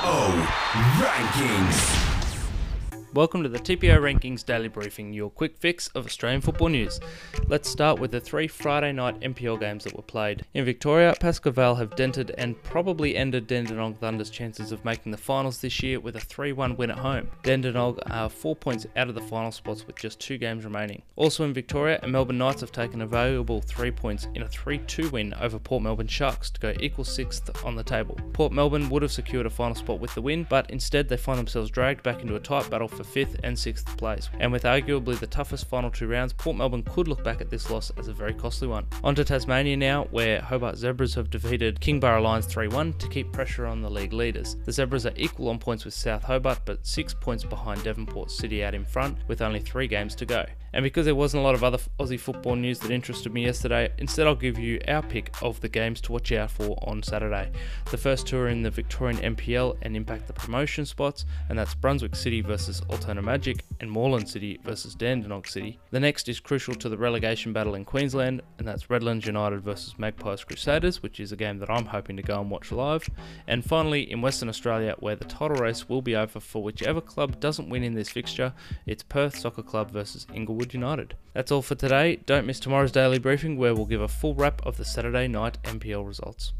Oh, rankings. Welcome to the TPO Rankings Daily Briefing, your quick fix of Australian football news. Let's start with the three Friday night NPL games that were played. In Victoria, Pascoe Vale have dented and probably ended Dandenong Thunder's chances of making the finals this year with a 3 1 win at home. Dandenong are four points out of the final spots with just two games remaining. Also in Victoria, Melbourne Knights have taken a valuable three points in a 3 2 win over Port Melbourne Sharks to go equal sixth on the table. Port Melbourne would have secured a final spot with the win, but instead they find themselves dragged back into a tight battle for 5th and 6th place. And with arguably the toughest final two rounds, Port Melbourne could look back at this loss as a very costly one. On to Tasmania now, where Hobart Zebras have defeated Kingborough Lions 3 1 to keep pressure on the league leaders. The Zebras are equal on points with South Hobart, but 6 points behind Devonport City out in front, with only 3 games to go. And because there wasn't a lot of other Aussie football news that interested me yesterday, instead I'll give you our pick of the games to watch out for on Saturday. The first two are in the Victorian NPL and impact the promotion spots, and that's Brunswick City versus Altona Magic and Moreland City versus Dandenong City. The next is crucial to the relegation battle in Queensland, and that's Redlands United versus Magpies Crusaders, which is a game that I'm hoping to go and watch live. And finally, in Western Australia, where the title race will be over for whichever club doesn't win in this fixture, it's Perth Soccer Club versus Inglewood United. That's all for today. Don't miss tomorrow's daily briefing, where we'll give a full wrap of the Saturday night NPL results.